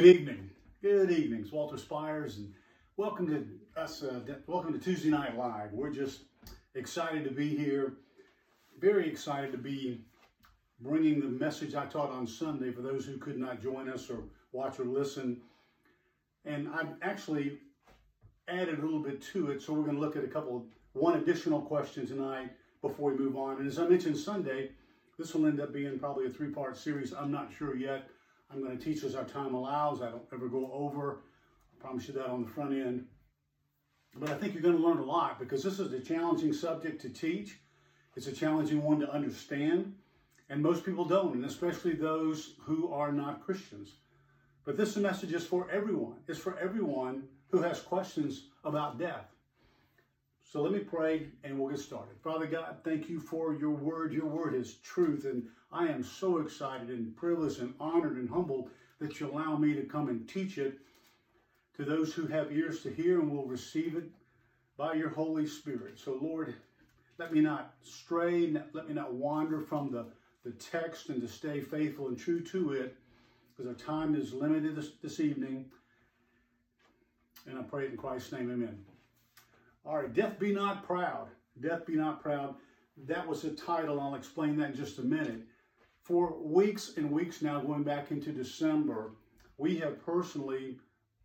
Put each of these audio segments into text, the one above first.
good evening. Good evening. It's Walter Spires, and welcome to us. Uh, welcome to Tuesday Night Live. We're just excited to be here. Very excited to be bringing the message I taught on Sunday for those who could not join us or watch or listen. And I've actually added a little bit to it, so we're going to look at a couple, one additional question tonight before we move on. And as I mentioned Sunday, this will end up being probably a three-part series. I'm not sure yet I'm going to teach as our time allows. I don't ever go over. I promise you that on the front end. But I think you're going to learn a lot because this is a challenging subject to teach. It's a challenging one to understand. And most people don't, and especially those who are not Christians. But this message is for everyone. It's for everyone who has questions about death. So let me pray and we'll get started. Father God, thank you for your word. Your word is truth. And I am so excited and privileged and honored and humbled that you allow me to come and teach it to those who have ears to hear and will receive it by your Holy Spirit. So, Lord, let me not stray, let me not wander from the, the text and to stay faithful and true to it because our time is limited this, this evening. And I pray in Christ's name, amen. All right, Death Be Not Proud. Death Be Not Proud. That was the title. I'll explain that in just a minute. For weeks and weeks now, going back into December, we have personally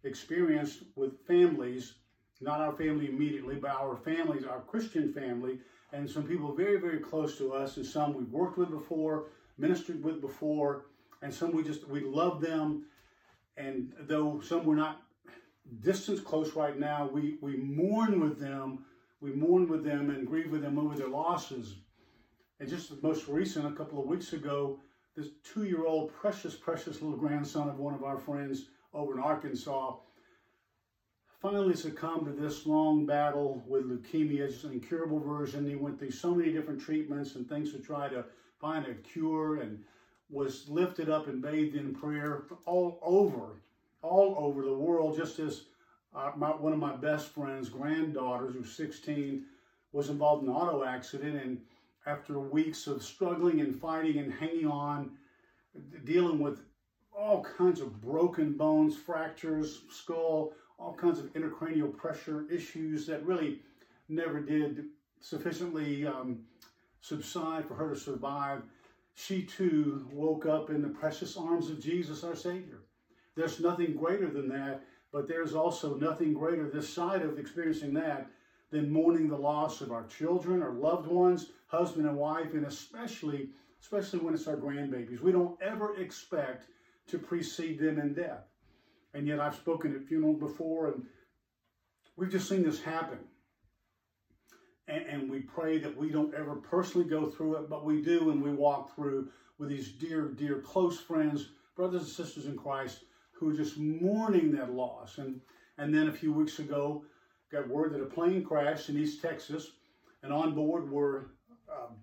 experienced with families, not our family immediately, but our families, our Christian family, and some people very, very close to us, and some we've worked with before, ministered with before, and some we just, we love them. And though some we're not distance close right now. We, we mourn with them. We mourn with them and grieve with them over their losses. And just the most recent, a couple of weeks ago, this two-year-old precious, precious little grandson of one of our friends over in Arkansas finally succumbed to this long battle with leukemia. It's an incurable version. He went through so many different treatments and things to try to find a cure and was lifted up and bathed in prayer all over all over the world, just as uh, my, one of my best friends' granddaughters, who's 16, was involved in an auto accident. And after weeks of struggling and fighting and hanging on, dealing with all kinds of broken bones, fractures, skull, all kinds of intracranial pressure issues that really never did sufficiently um, subside for her to survive, she too woke up in the precious arms of Jesus, our Savior. There's nothing greater than that, but there's also nothing greater this side of experiencing that than mourning the loss of our children, our loved ones, husband and wife, and especially, especially when it's our grandbabies. We don't ever expect to precede them in death. And yet I've spoken at funerals before, and we've just seen this happen. And, and, we pray that we don't ever personally go through it, but we do, and we walk through with these dear, dear, close friends, brothers and sisters in Christ who were just mourning that loss. And, and then a few weeks ago, got word that a plane crashed in East Texas, and on board were um,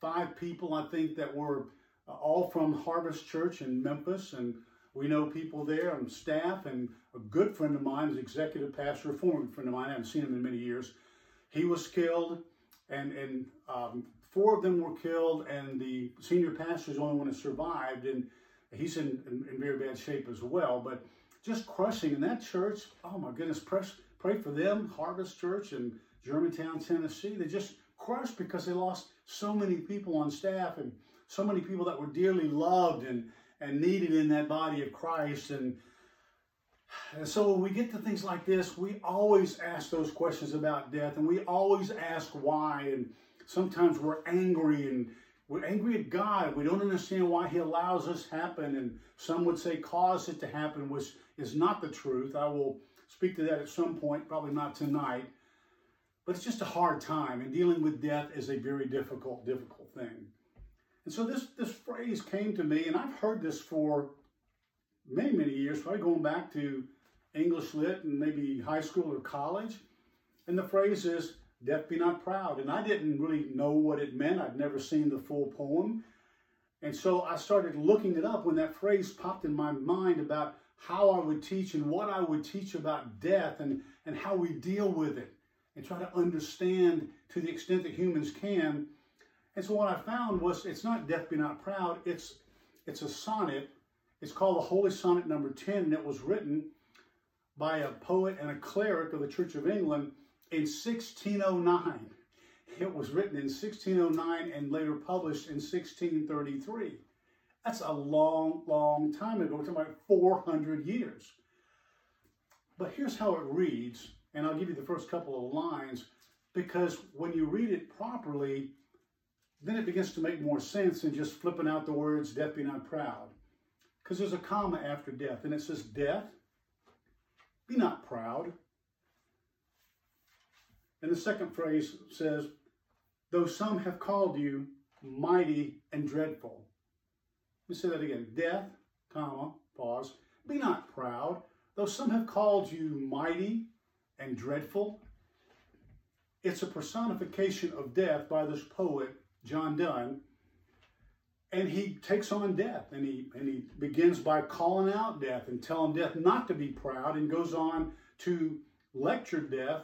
five people, I think, that were uh, all from Harvest Church in Memphis. And we know people there and staff, and a good friend of mine is executive pastor, a former friend of mine, I haven't seen him in many years. He was killed, and, and um, four of them were killed, and the senior pastor is the only one that survived. And he's in, in, in, very bad shape as well. But just crushing in that church, oh my goodness, press, pray for them, Harvest Church in Germantown, Tennessee. They just crushed because they lost so many people on staff and so many people that were dearly loved and, and needed in that body of Christ. And, and so when we get to things like this, we always ask those questions about death and we always ask why. And sometimes we're angry and we're angry at God. We don't understand why He allows this happen. And some would say cause it to happen, which is not the truth. I will speak to that at some point, probably not tonight. But it's just a hard time. And dealing with death is a very difficult, difficult thing. And so this, this phrase came to me, and I've heard this for many, many years, probably going back to English Lit and maybe high school or college. And the phrase is, Death Be Not Proud. And I didn't really know what it meant. I'd never seen the full poem. And so I started looking it up when that phrase popped in my mind about how I would teach and what I would teach about death and, and how we deal with it and try to understand to the extent that humans can. And so what I found was it's not Death Be Not Proud, it's, it's a sonnet It's called the Holy Sonnet number 10, and it was written by a poet and a cleric of the Church of England in 1609. It was written in 1609 and later published in 1633. That's a long, long time ago. We're talking about 400 years. But here's how it reads, and I'll give you the first couple of lines because when you read it properly, then it begins to make more sense than just flipping out the words, death be not proud. Because there's a comma after death, and it says, Death, be not proud. And the second phrase says, Though some have called you mighty and dreadful. Let me say that again. Death, comma, pause. Be not proud, though some have called you mighty and dreadful. It's a personification of death by this poet, John Donne. And he takes on death and he, and he begins by calling out death and telling death not to be proud and goes on to lecture death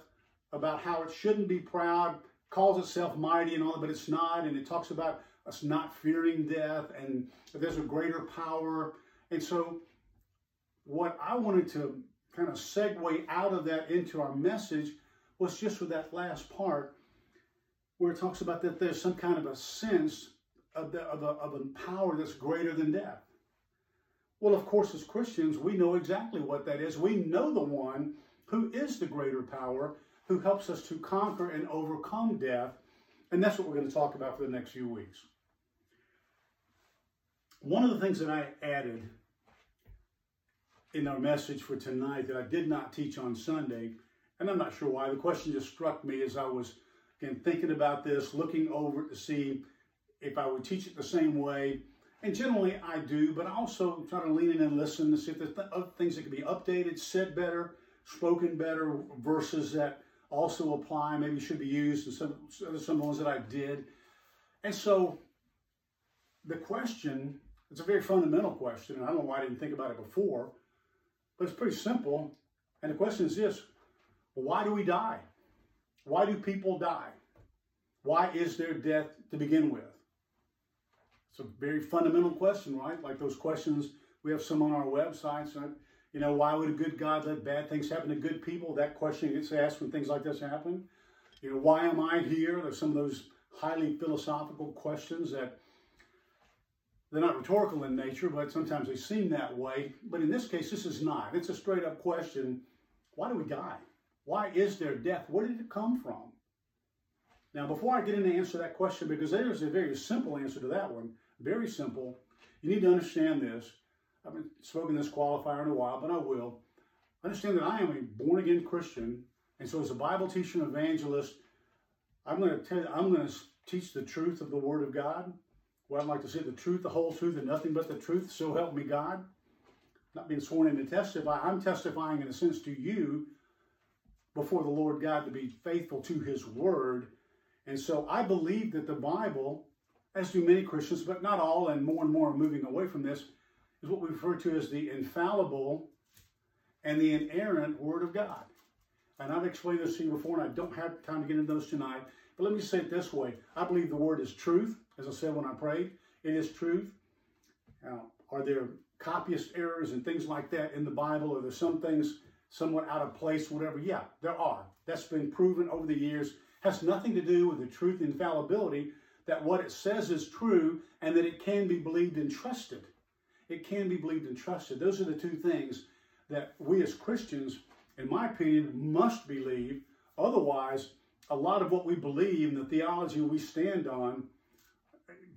about how it shouldn't be proud, calls itself mighty and all that, but it's not. And it talks about us not fearing death and there's a greater power. And so, what I wanted to kind of segue out of that into our message was just with that last part where it talks about that there's some kind of a sense of, the, of, a, of a power that's greater than death. Well, of course, as Christians, we know exactly what that is. We know the one who is the greater power, who helps us to conquer and overcome death. And that's what we're going to talk about for the next few weeks. One of the things that I added in our message for tonight that I did not teach on Sunday, and I'm not sure why, the question just struck me as I was again thinking about this, looking over to see if I would teach it the same way. And generally I do, but I also try to lean in and listen to see if there's other things that can be updated, said better, spoken better, verses that also apply, maybe should be used, and some, some of the ones that I did. And so the question, it's a very fundamental question, and I don't know why I didn't think about it before, but it's pretty simple. And the question is this why do we die? Why do people die? Why is there death to begin with? It's a very fundamental question, right? Like those questions, we have some on our websites. And, you know, why would a good God let bad things happen to good people? That question gets asked when things like this happen. You know, why am I here? There's some of those highly philosophical questions that they're not rhetorical in nature, but sometimes they seem that way. But in this case, this is not. It's a straight up question why do we die? Why is there death? Where did it come from? Now, before I get into answer that question, because there's a very simple answer to that one, very simple, you need to understand this. I haven't spoken this qualifier in a while, but I will. Understand that I am a born again Christian, and so as a Bible teacher and evangelist, I'm going to tell I'm going to teach the truth of the Word of God. Well, I'd like to say the truth, the whole truth, and nothing but the truth. So help me God. Not being sworn in to testify. I'm testifying in a sense to you before the Lord God to be faithful to His Word. And so I believe that the Bible, as do many Christians, but not all, and more and more are moving away from this, is what we refer to as the infallible and the inerrant Word of God. And I've explained this to you before, and I don't have time to get into those tonight. But let me say it this way I believe the Word is truth, as I said when I prayed. It is truth. Now, are there copyist errors and things like that in the Bible? Are there some things somewhat out of place, whatever? Yeah, there are. That's been proven over the years. Has nothing to do with the truth infallibility, that what it says is true and that it can be believed and trusted. It can be believed and trusted. Those are the two things that we as Christians, in my opinion, must believe. Otherwise, a lot of what we believe and the theology we stand on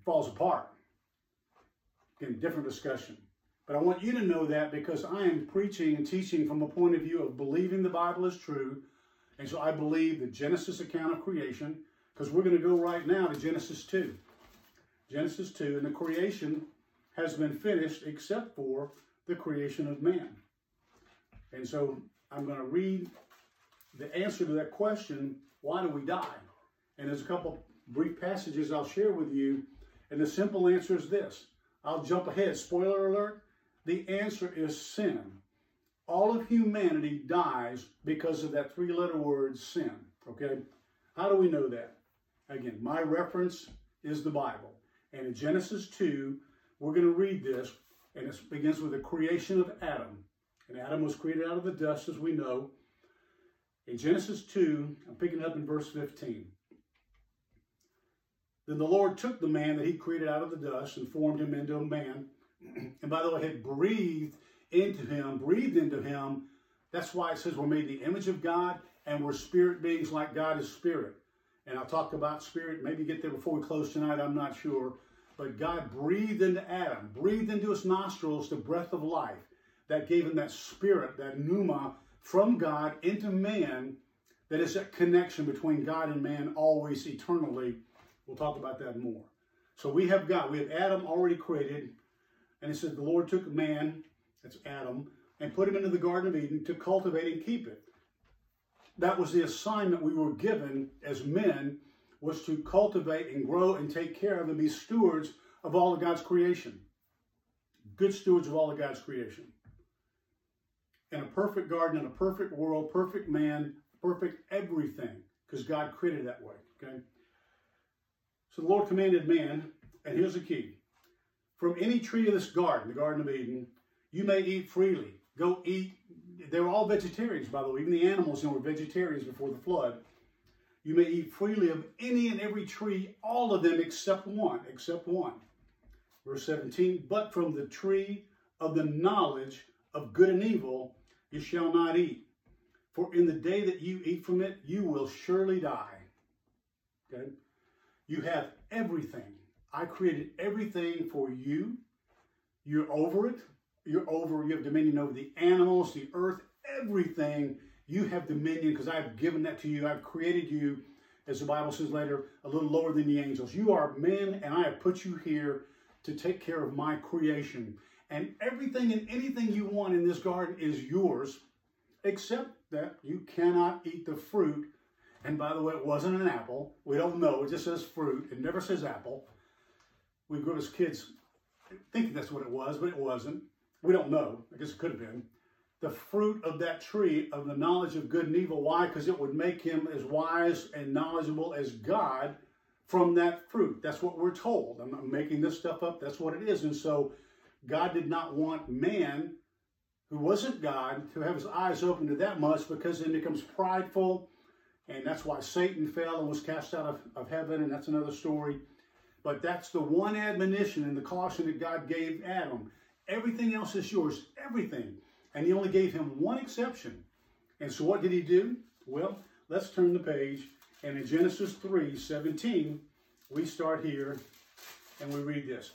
falls apart. Again, different discussion. But I want you to know that because I am preaching and teaching from a point of view of believing the Bible is true. And so I believe the Genesis account of creation, because we're going to go right now to Genesis 2. Genesis 2, and the creation has been finished except for the creation of man. And so I'm going to read the answer to that question why do we die? And there's a couple brief passages I'll share with you. And the simple answer is this I'll jump ahead. Spoiler alert the answer is sin. All of humanity dies because of that three letter word sin. Okay? How do we know that? Again, my reference is the Bible. And in Genesis 2, we're going to read this. And it begins with the creation of Adam. And Adam was created out of the dust, as we know. In Genesis 2, I'm picking up in verse 15. Then the Lord took the man that he created out of the dust and formed him into a man. And by the way, had breathed into him, breathed into him. That's why it says we're made the image of God and we're spirit beings like God is spirit. And I'll talk about spirit, maybe get there before we close tonight, I'm not sure. But God breathed into Adam, breathed into his nostrils the breath of life that gave him that spirit, that pneuma from God into man, that is that connection between God and man always eternally. We'll talk about that more. So we have God, we have Adam already created, and it says the Lord took man, that's Adam, and put him into the Garden of Eden to cultivate and keep it. That was the assignment we were given as men was to cultivate and grow and take care of and be stewards of all of God's creation. Good stewards of all of God's creation. In a perfect garden, in a perfect world, perfect man, perfect everything, because God created that way. Okay? So the Lord commanded man, and here's the key. From any tree of this garden, the Garden of Eden, you may eat freely. Go eat. They were all vegetarians, by the way. Even the animals you know, were vegetarians before the flood. You may eat freely of any and every tree, all of them except one, except one. Verse 17, but from the tree of the knowledge of good and evil you shall not eat. For in the day that you eat from it, you will surely die. Okay? You have everything. I created everything for you. You're over it. You're over, you have dominion over the animals, the earth, everything you have dominion because I've given that to you. I've created you, as the Bible says later, a little lower than the angels. You are men, and I have put you here to take care of my creation. And everything and anything you want in this garden is yours, except that you cannot eat the fruit. And by the way, it wasn't an apple. We don't know. It just says fruit. It never says apple. We grew up as kids thinking that's what it was, but it wasn't. We don't know. I guess it could have been the fruit of that tree of the knowledge of good and evil. Why? Because it would make him as wise and knowledgeable as God from that fruit. That's what we're told. I'm not making this stuff up. That's what it is. And so God did not want man who wasn't God to have his eyes open to that much because then it becomes prideful. And that's why Satan fell and was cast out of, of heaven. And that's another story. But that's the one admonition and the caution that God gave Adam. Everything else is yours. Everything. And he only gave him one exception. And so what did he do? Well, let's turn the page. And in Genesis 3 17, we start here and we read this.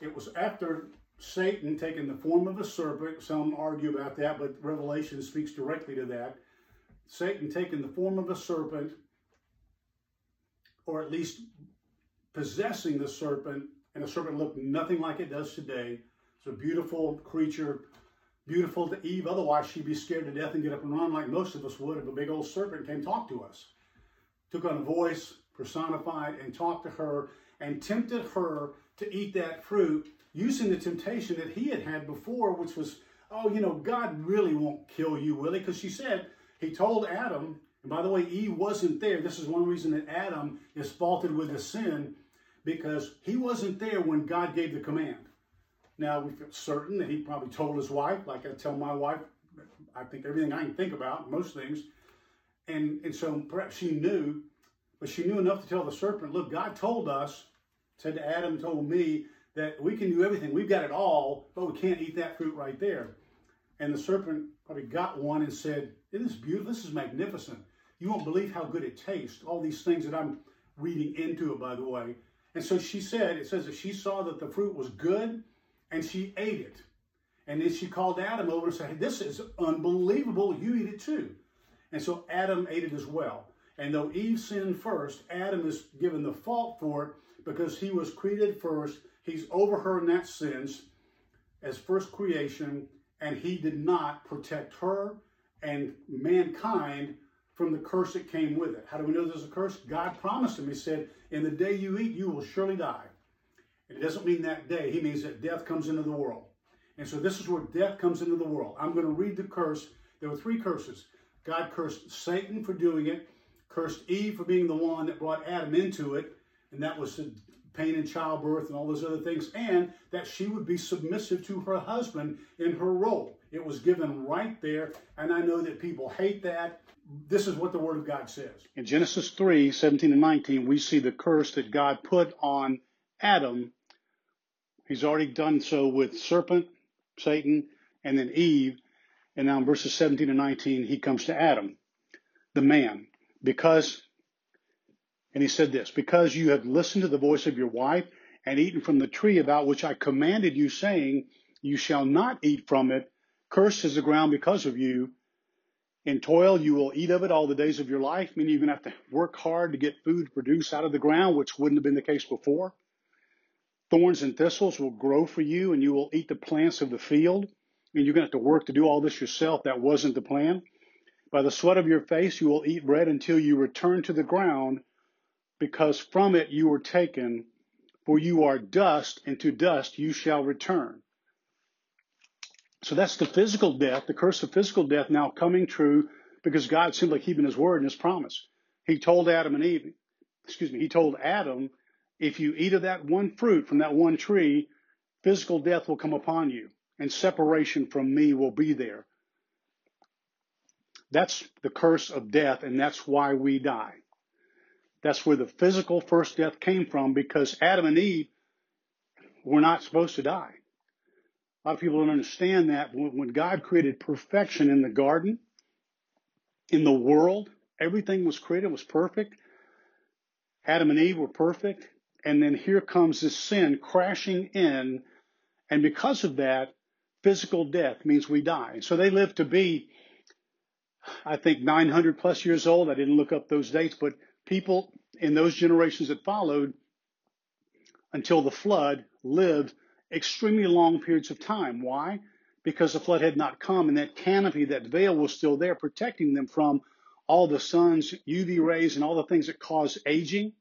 It was after Satan taking the form of a serpent. Some argue about that, but Revelation speaks directly to that. Satan taking the form of a serpent, or at least possessing the serpent, and the serpent looked nothing like it does today. It's a beautiful creature, beautiful to Eve. Otherwise, she'd be scared to death and get up and run like most of us would if a big old serpent came talk to us. Took on a voice, personified, and talked to her and tempted her to eat that fruit using the temptation that he had had before, which was, oh, you know, God really won't kill you, will he? Because she said, he told Adam, and by the way, Eve wasn't there. This is one reason that Adam is faulted with the sin because he wasn't there when God gave the command. Now, we feel certain that he probably told his wife, like I tell my wife, I think everything I can think about, most things. And, and so perhaps she knew, but she knew enough to tell the serpent, look, God told us, said to Adam, told me, that we can do everything. We've got it all, but we can't eat that fruit right there. And the serpent probably got one and said, Isn't this beautiful? This is magnificent. You won't believe how good it tastes. All these things that I'm reading into it, by the way. And so she said, it says that she saw that the fruit was good and she ate it. And then she called Adam over and said, This is unbelievable. You eat it too. And so Adam ate it as well. And though Eve sinned first, Adam is given the fault for it because he was created first. He's over her in that sense as first creation, and he did not protect her and mankind from the curse that came with it. How do we know there's a curse? God promised him. He said, In the day you eat, you will surely die. It doesn't mean that day. He means that death comes into the world. And so this is where death comes into the world. I'm going to read the curse. There were three curses. God cursed Satan for doing it, cursed Eve for being the one that brought Adam into it, and that was to pain in childbirth and all those other things, and that she would be submissive to her husband in her role. It was given right there, and I know that people hate that. This is what the Word of God says. In Genesis 3 17 and 19, we see the curse that God put on Adam. He's already done so with serpent, Satan, and then Eve. And now in verses 17 and 19, he comes to Adam, the man, because and he said this, because you have listened to the voice of your wife and eaten from the tree about which I commanded you, saying, You shall not eat from it. Cursed is the ground because of you. In toil you will eat of it all the days of your life, meaning you're going to have to work hard to get food produced out of the ground, which wouldn't have been the case before. Thorns and thistles will grow for you, and you will eat the plants of the field. And you're going to have to work to do all this yourself. That wasn't the plan. By the sweat of your face you will eat bread until you return to the ground, because from it you were taken, for you are dust, and to dust you shall return. So that's the physical death, the curse of physical death now coming true because God simply keeping his word and his promise. He told Adam and Eve, excuse me, he told Adam, if you eat of that one fruit from that one tree, physical death will come upon you and separation from me will be there. That's the curse of death, and that's why we die. That's where the physical first death came from because Adam and Eve were not supposed to die. A lot of people don't understand that when God created perfection in the garden, in the world, everything was created, was perfect. Adam and Eve were perfect. And then here comes this sin crashing in. And because of that, physical death means we die. So they lived to be, I think, 900 plus years old. I didn't look up those dates, but people in those generations that followed until the flood lived extremely long periods of time. Why? Because the flood had not come and that canopy, that veil was still there, protecting them from all the sun's UV rays and all the things that cause aging.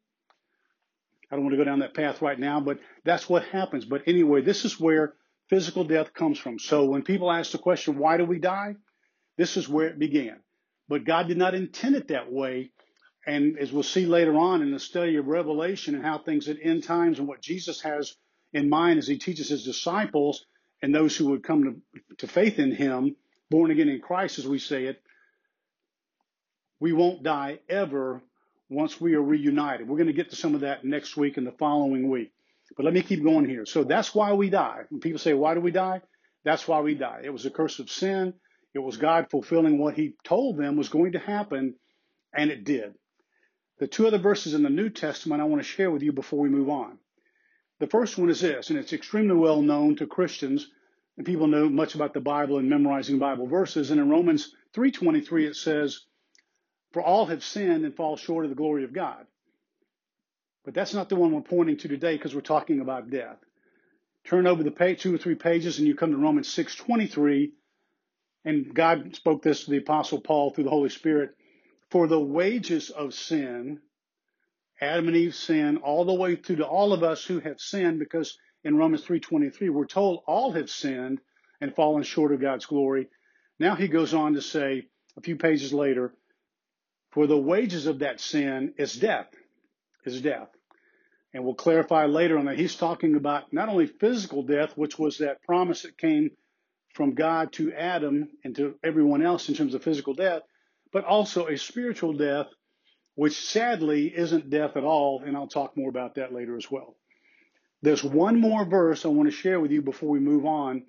I don't want to go down that path right now, but that's what happens. But anyway, this is where physical death comes from. So when people ask the question, why do we die? This is where it began. But God did not intend it that way and as we'll see later on in the study of Revelation and how things at end times and what Jesus has in mind as he teaches his disciples and those who would come to, to faith in him, born again in Christ, as we say it, we won't die ever once we are reunited. We're going to get to some of that next week and the following week. But let me keep going here. So that's why we die. When people say, why do we die? That's why we die. It was a curse of sin. It was God fulfilling what he told them was going to happen, and it did. The two other verses in the New Testament I want to share with you before we move on. The first one is this, and it's extremely well known to Christians, and people know much about the Bible and memorizing Bible verses. And in Romans 3:23 it says, "For all have sinned and fall short of the glory of God." But that's not the one we're pointing to today because we're talking about death. Turn over the page, two or three pages, and you come to Romans 6:23, and God spoke this to the Apostle Paul through the Holy Spirit. For the wages of sin, Adam and Eve sin, all the way through to all of us who have sinned, because in Romans 3.23, we're told all have sinned and fallen short of God's glory. Now he goes on to say, a few pages later, for the wages of that sin is death, is death. And we'll clarify later on that he's talking about not only physical death, which was that promise that came from God to Adam and to everyone else in terms of physical death, but also a spiritual death, which sadly isn't death at all, and I'll talk more about that later as well. There's one more verse I want to share with you before we move on,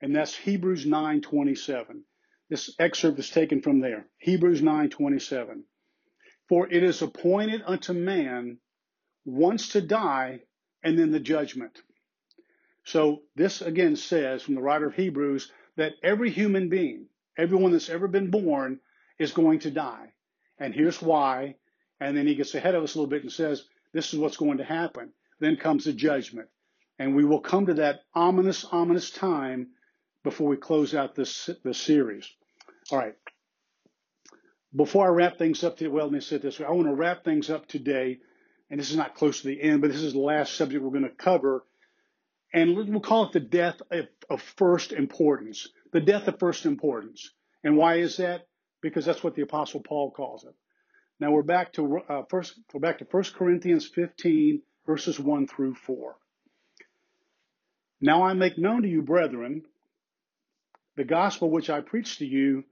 and that's Hebrews 9:27. This excerpt is taken from there. Hebrews 9:27. For it is appointed unto man once to die and then the judgment. So this again says from the writer of Hebrews that every human being, everyone that's ever been born, is going to die. And here's why. And then he gets ahead of us a little bit and says, this is what's going to happen. Then comes the judgment. And we will come to that ominous, ominous time before we close out this, this series. All right. Before I wrap things up, today, well, let me say this way. I want to wrap things up today, and this is not close to the end, but this is the last subject we're going to cover. And we'll call it the death of, of first importance. The death of first importance. And why is that? because that's what the Apostle Paul calls it. Now we're back to uh, first. We're back to 1 Corinthians 15 verses 1 through 4. Now I make known to you, brethren, the gospel which I preached to you,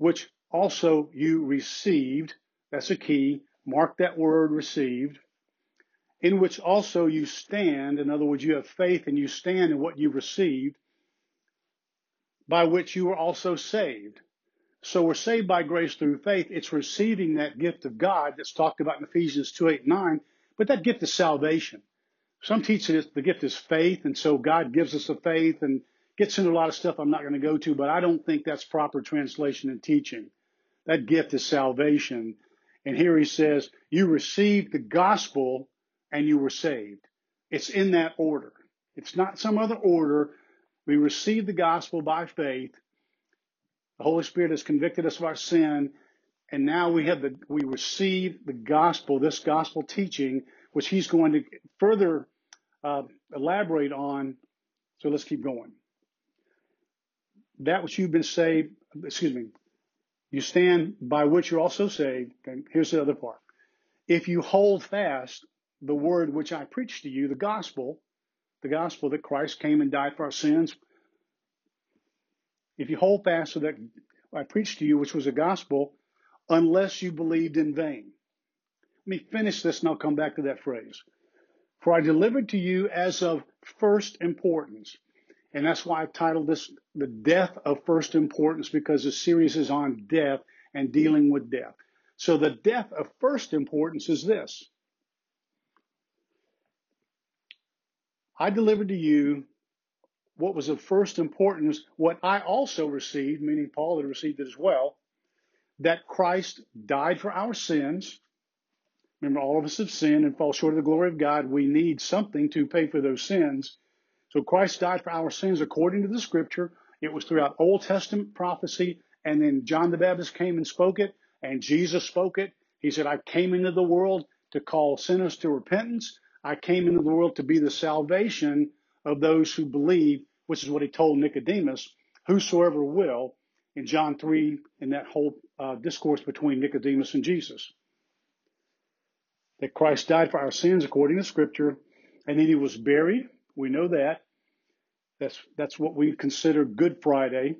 which also you received. That's a key. Mark that word received. In which also you stand. In other words, you have faith and you stand in what you received, by which you were also saved. So we're saved by grace through faith. It's receiving that gift of God that's talked about in Ephesians 2, 8, 9. But that gift is salvation. Some teach that the gift is faith, and so God gives us a faith and gets into a lot of stuff I'm not going to go to, but I don't think that's proper translation and teaching. That gift is salvation. And here he says, you received the gospel and you were saved. It's in that order. It's not some other order. We received the gospel by faith. The Holy Spirit has convicted us of our sin. And now we have the, we receive the gospel, this gospel teaching, which he's going to further uh, elaborate on. So let's keep going. That which you've been saved, excuse me, you stand by which you're also saved. Okay, here's the other part. If you hold fast the word which I preached to you, the gospel, the gospel that Christ came and died for our sins, if you hold fast to that I preached to you, which was a gospel, unless you believed in vain. Let me finish this and I'll come back to that phrase. For I delivered to you as of first importance. And that's why I've titled this The Death of First Importance because the series is on death and dealing with death. So the death of first importance is this. I delivered to you what was of first importance, what I also received, meaning Paul had received it as well, that Christ died for our sins Remember, all of us have sinned and fall short of the glory of God. We need something to pay for those sins. So Christ died for our sins according to the scripture. It was throughout Old Testament prophecy. And then John the Baptist came and spoke it, and Jesus spoke it. He said, I came into the world to call sinners to repentance. I came into the world to be the salvation of those who believe, which is what he told Nicodemus, whosoever will, in John 3, in that whole uh, discourse between Nicodemus and Jesus that Christ died for our sins according to Scripture, and then he was buried. We know that. That's, that's what we consider Good Friday.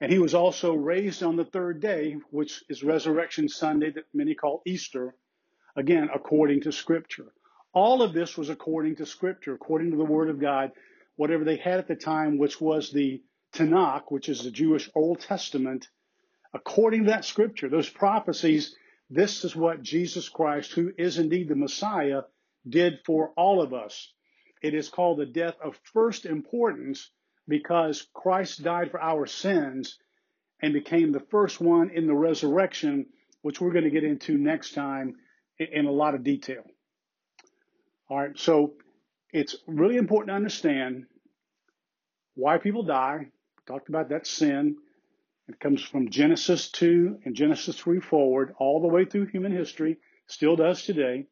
And he was also raised on the third day, which is Resurrection Sunday, that many call Easter, again, according to Scripture. All of this was according to Scripture, according to the Word of God, whatever they had at the time, which was the Tanakh, which is the Jewish Old Testament, according to that Scripture, those prophecies this is what Jesus Christ, who is indeed the Messiah, did for all of us. It is called the death of first importance because Christ died for our sins and became the first one in the resurrection, which we're going to get into next time in a lot of detail. All right, so it's really important to understand why people die. We talked about that sin. It comes from Genesis 2 and Genesis 3 forward, all the way through human history, still does today.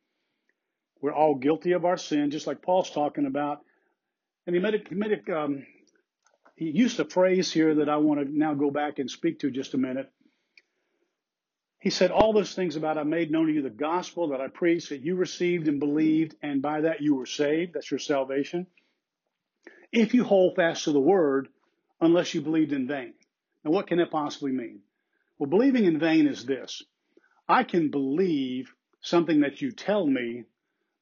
We're all guilty of our sin, just like Paul's talking about. And he made it, he made it, um, he used a phrase here that I want to now go back and speak to just a minute. He said, All those things about I made known to you the gospel that I preached, that you received and believed, and by that you were saved. That's your salvation. If you hold fast to the word, unless you believed in vain. Now, what can that possibly mean? Well, believing in vain is this. I can believe something that you tell me,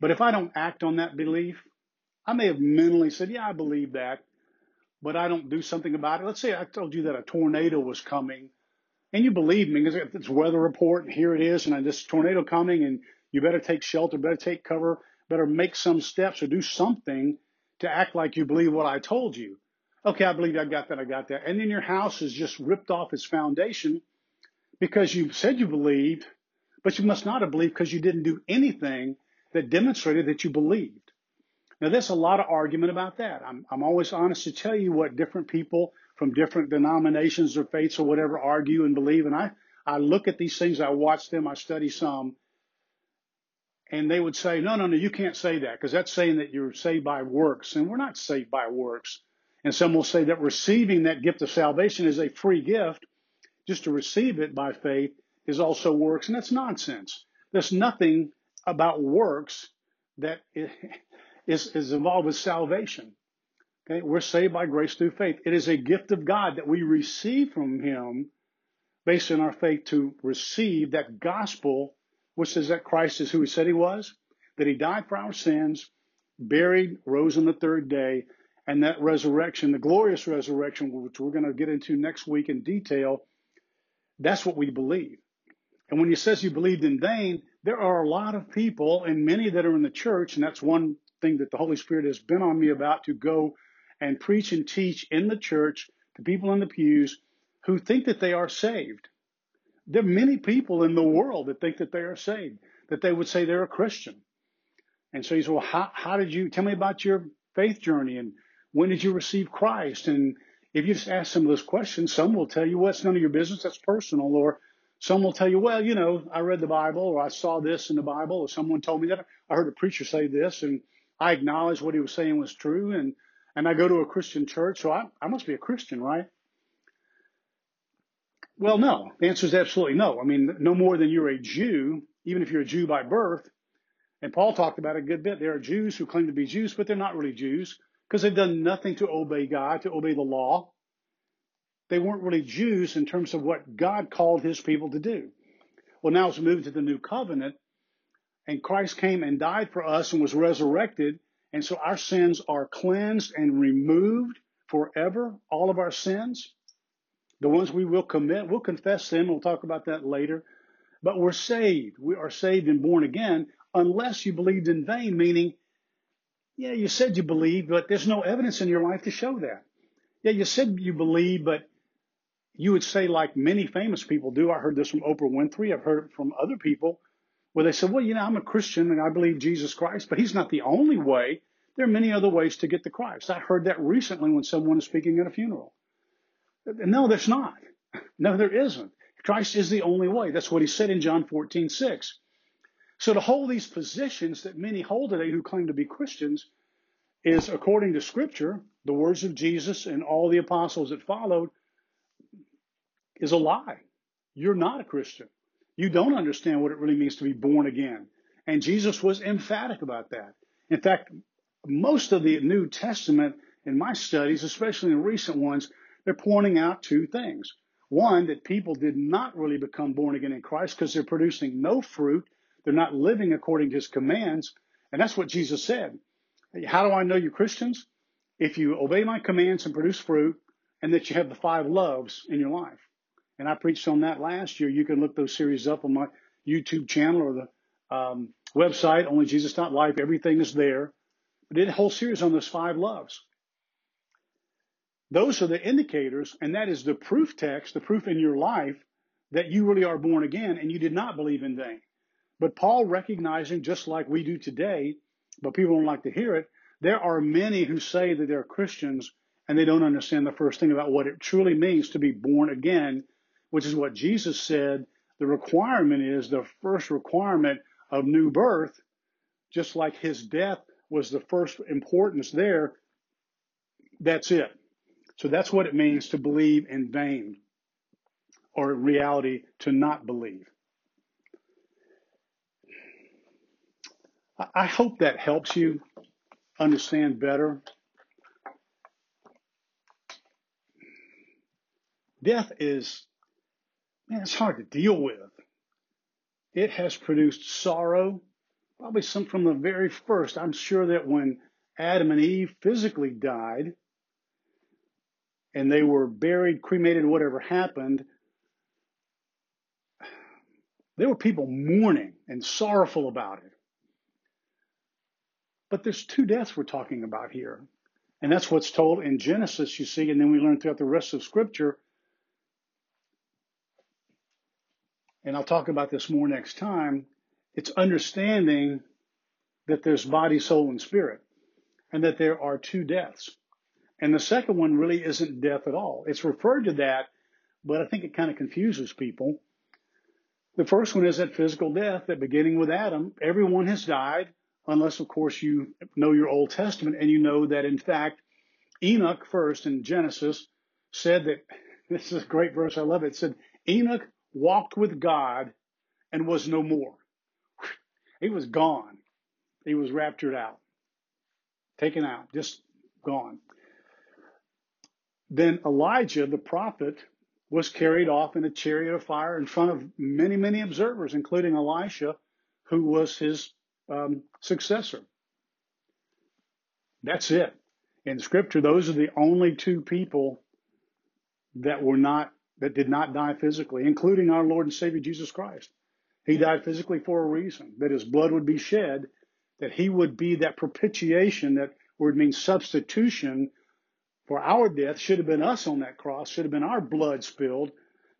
but if I don't act on that belief, I may have mentally said, yeah, I believe that, but I don't do something about it. Let's say I told you that a tornado was coming and you believe me because it's weather report and here it is and this tornado coming and you better take shelter, better take cover, better make some steps or do something to act like you believe what I told you. Okay, I believe I got that, I got that. And then your house is just ripped off its foundation because you said you believed, but you must not have believed because you didn't do anything that demonstrated that you believed. Now, there's a lot of argument about that. I'm, I'm always honest to tell you what different people from different denominations or faiths or whatever argue and believe. And I, I look at these things, I watch them, I study some, and they would say, no, no, no, you can't say that because that's saying that you're saved by works. And we're not saved by works. And some will say that receiving that gift of salvation is a free gift. Just to receive it by faith is also works. And that's nonsense. There's nothing about works that is, is involved with salvation. Okay, we're saved by grace through faith. It is a gift of God that we receive from Him based on our faith to receive that gospel, which is that Christ is who He said He was, that He died for our sins, buried, rose on the third day, and that resurrection, the glorious resurrection, which we're going to get into next week in detail, that's what we believe. And when he says you believed in vain, there are a lot of people and many that are in the church, and that's one thing that the Holy Spirit has been on me about to go and preach and teach in the church to people in the pews who think that they are saved. There are many people in the world that think that they are saved, that they would say they're a Christian. And so he said, well, how, how did you tell me about your faith journey and when did you receive Christ? And if you just ask some of those questions, some will tell you, well, it's none of your business, that's personal. Or some will tell you, well, you know, I read the Bible or I saw this in the Bible or someone told me that. I heard a preacher say this and I acknowledged what he was saying was true. And, and I go to a Christian church, so I, I must be a Christian, right? Well, no. The answer is absolutely no. I mean, no more than you're a Jew, even if you're a Jew by birth. And Paul talked about it a good bit. There are Jews who claim to be Jews, but they're not really Jews because they've done nothing to obey God, to obey the law. They weren't really Jews in terms of what God called his people to do. Well, now as we move to the new covenant, and Christ came and died for us and was resurrected, and so our sins are cleansed and removed forever, all of our sins. The ones we will commit, we'll confess them, we'll talk about that later. But we're saved. We are saved and born again unless you believed in vain, meaning yeah, you said you believed, but there's no evidence in your life to show that. Yeah, you said you believe, but you would say, like many famous people do. I heard this from Oprah Winfrey. I've heard it from other people where they said, well, you know, I'm a Christian and I believe Jesus Christ, but he's not the only way. There are many other ways to get to Christ. I heard that recently when someone was speaking at a funeral. No, there's not. No, there isn't. Christ is the only way. That's what he said in John 14, 6. So to hold these positions that many hold today who claim to be Christians is, according to Scripture, the words of Jesus and all the apostles that followed, is a lie. You're not a Christian. You don't understand what it really means to be born again. And Jesus was emphatic about that. In fact, most of the New Testament in my studies, especially in recent ones, they're pointing out two things. One, that people did not really become born again in Christ because they're producing no fruit they're not living according to his commands. And that's what Jesus said. How do I know you're Christians? If you obey my commands and produce fruit, and that you have the five loves in your life. And I preached on that last year. You can look those series up on my YouTube channel or the um, website, onlyjesus.life. Everything is there. I did a whole series on those five loves. Those are the indicators, and that is the proof text, the proof in your life that you really are born again and you did not believe in vain. But Paul recognizing, just like we do today, but people don't like to hear it, there are many who say that they're Christians and they don't understand the first thing about what it truly means to be born again, which is what Jesus said the requirement is the first requirement of new birth, just like his death was the first importance there. That's it. So that's what it means to believe in vain, or reality, to not believe. I hope that helps you understand better. Death is, man, it's hard to deal with. It has produced sorrow, probably some from the very first. I'm sure that when Adam and Eve physically died and they were buried, cremated, whatever happened, there were people mourning and sorrowful about it. But there's two deaths we're talking about here. And that's what's told in Genesis, you see, and then we learn throughout the rest of Scripture. And I'll talk about this more next time. It's understanding that there's body, soul, and spirit, and that there are two deaths. And the second one really isn't death at all. It's referred to that, but I think it kind of confuses people. The first one is that physical death, that beginning with Adam, everyone has died unless, of course, you know your Old Testament and you know that, in fact, Enoch first in Genesis said that this is a great verse. I love it. It said, Enoch walked with God and was no more. He was gone. he was raptured out, taken out, just gone. Then Elijah, the prophet, was carried off in a chariot of fire in front of many, many observers, including Elisha, who was his um, successor. That's it. In Scripture, those are the only two people that were not that did not die physically, including our Lord and Savior Jesus Christ. He died physically for a reason, that his blood would be shed, that he would be that propitiation, that word means substitution for our death, should have been us on that cross, should have been our blood spilled,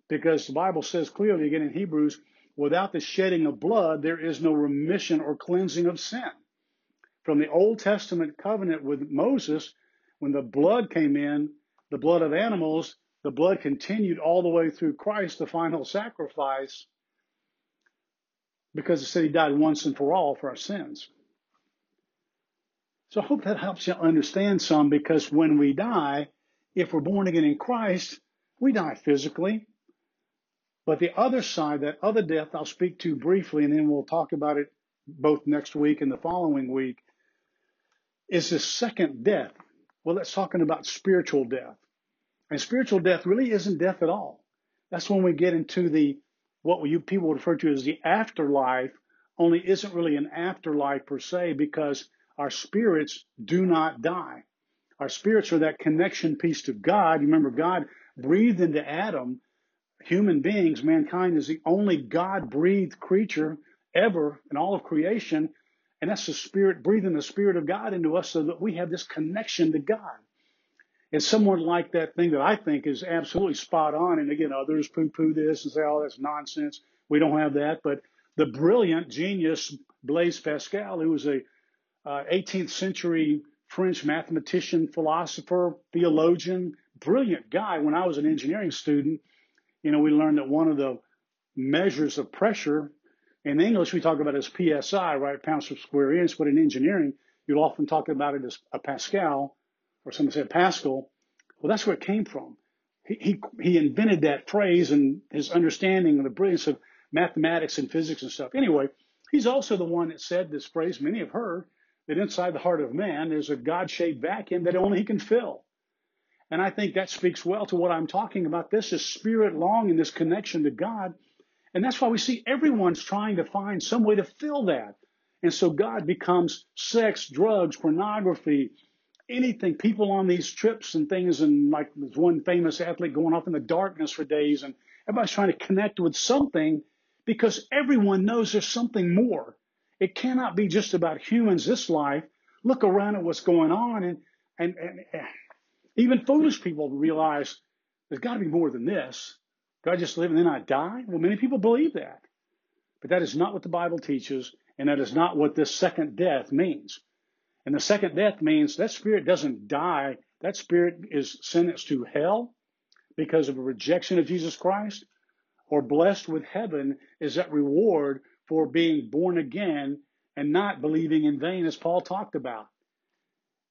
because the Bible says clearly again in Hebrews, without the shedding of blood, there is no remission or cleansing of sin. From the Old Testament covenant with Moses, when the blood came in, the blood of animals, the blood continued all the way through Christ, the final sacrifice, because it said he died once and for all for our sins. So I hope that helps you understand some because when we die, if we're born again in Christ, we die physically. But the other side, that other death, I'll speak to briefly and then we'll talk about it both next week and the following week, is the second death. Well, that's talking about spiritual death. And spiritual death really isn't death at all. That's when we get into the what you people refer to as the afterlife, only isn't really an afterlife per se because our spirits do not die. Our spirits are that connection piece to God. Remember God breathed into Adam. Human beings, mankind is the only God breathed creature ever in all of creation. And that's the spirit, breathing the spirit of God into us so that we have this connection to God. It's someone like that thing that I think is absolutely spot on. And again, others poo poo this and say, oh, that's nonsense. We don't have that. But the brilliant genius Blaise Pascal, who was a uh, 18th century French mathematician, philosopher, theologian, brilliant guy. When I was an engineering student, you know, we learned that one of the measures of pressure in English, we talk about as PSI, right? Pounds per square inch. But in engineering, you'll often talk about it as a Pascal or someone said Pascal. Well, that's where it came from. He, he, he invented that phrase and his understanding of the brilliance of mathematics and physics and stuff. Anyway, he's also the one that said this phrase many have heard that inside the heart of man there's a God shaped vacuum that only he can fill. And I think that speaks well to what I'm talking about. This is spirit longing, this connection to God. And that's why we see everyone's trying to find some way to fill that. And so God becomes sex, drugs, pornography, anything, people on these trips and things, and like there's one famous athlete going off in the darkness for days, and everybody's trying to connect with something because everyone knows there's something more. It cannot be just about humans this life. Look around at what's going on, and and, and, and even foolish people realize there's got to be more than this. Do I just live and then I die? Well, many people believe that. But that is not what the Bible teaches, and that is not what this second death means. And the second death means that spirit doesn't die. That spirit is sentenced to hell because of a rejection of Jesus Christ, or blessed with heaven is that reward for being born again and not believing in vain, as Paul talked about.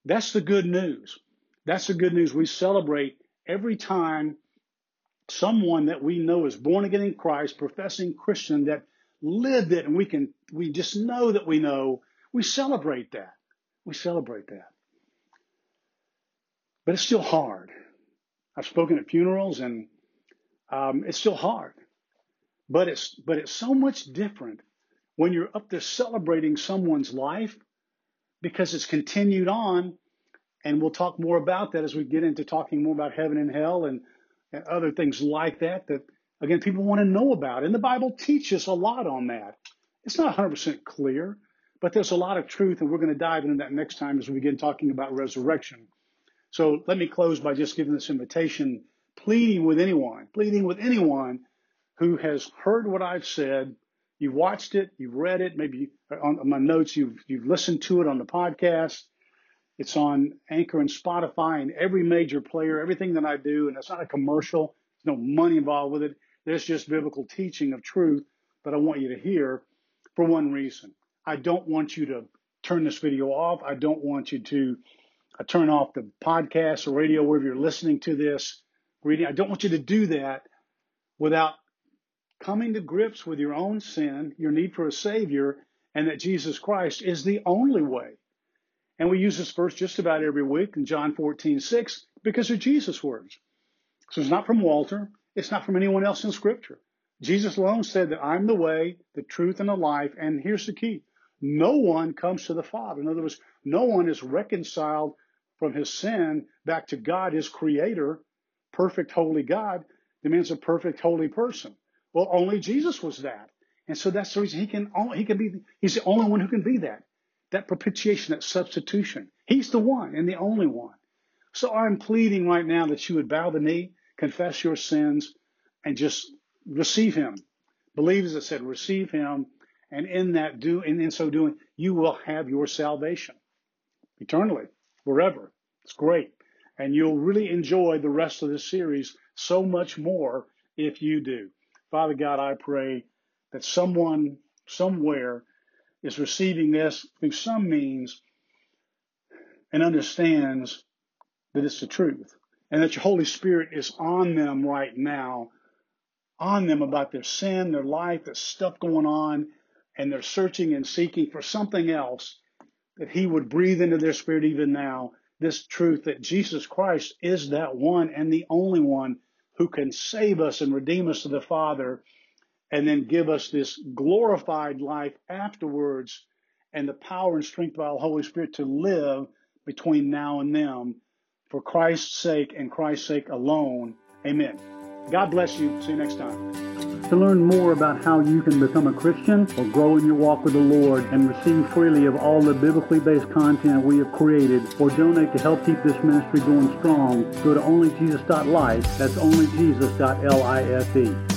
That's the good news. That's the good news we celebrate every time someone that we know is born again in Christ, professing Christian that lived it, and we can we just know that we know. We celebrate that. We celebrate that. But it's still hard. I've spoken at funerals and um, it's still hard. But it's, but it's so much different when you're up there celebrating someone's life because it's continued on. And we'll talk more about that as we get into talking more about heaven and hell and, and other things like that, that again, people want to know about. And the Bible teaches a lot on that. It's not 100% clear, but there's a lot of truth, and we're going to dive into that next time as we begin talking about resurrection. So let me close by just giving this invitation, pleading with anyone, pleading with anyone who has heard what I've said. You've watched it, you've read it, maybe on my notes, you've, you've listened to it on the podcast. It's on Anchor and Spotify and every major player, everything that I do. And it's not a commercial. There's no money involved with it. There's just biblical teaching of truth that I want you to hear for one reason. I don't want you to turn this video off. I don't want you to uh, turn off the podcast or radio wherever you're listening to this reading. I don't want you to do that without coming to grips with your own sin, your need for a Savior, and that Jesus Christ is the only way. And we use this verse just about every week in John 14, 6, because they're Jesus' words. So it's not from Walter. It's not from anyone else in Scripture. Jesus alone said that I'm the way, the truth, and the life. And here's the key. No one comes to the Father. In other words, no one is reconciled from his sin back to God, his creator, perfect, holy God, demands a perfect, holy person. Well, only Jesus was that. And so that's the reason he can, only, he can be, he's the only one who can be that. That propitiation, that substitution. He's the one and the only one. So I'm pleading right now that you would bow the knee, confess your sins, and just receive him. Believe, as I said, receive him. And in that do, and in so doing, you will have your salvation eternally, forever. It's great. And you'll really enjoy the rest of this series so much more if you do. Father God, I pray that someone somewhere is receiving this through some means and understands that it's the truth and that your Holy Spirit is on them right now, on them about their sin, their life, there's stuff going on, and they're searching and seeking for something else that He would breathe into their spirit even now this truth that Jesus Christ is that one and the only one who can save us and redeem us to the Father and then give us this glorified life afterwards and the power and strength of the Holy Spirit to live between now and then for Christ's sake and Christ's sake alone. Amen. God bless you. See you next time. To learn more about how you can become a Christian or grow in your walk with the Lord and receive freely of all the biblically based content we have created or donate to help keep this ministry going strong, go to onlyjesus.life. That's onlyjesus.life.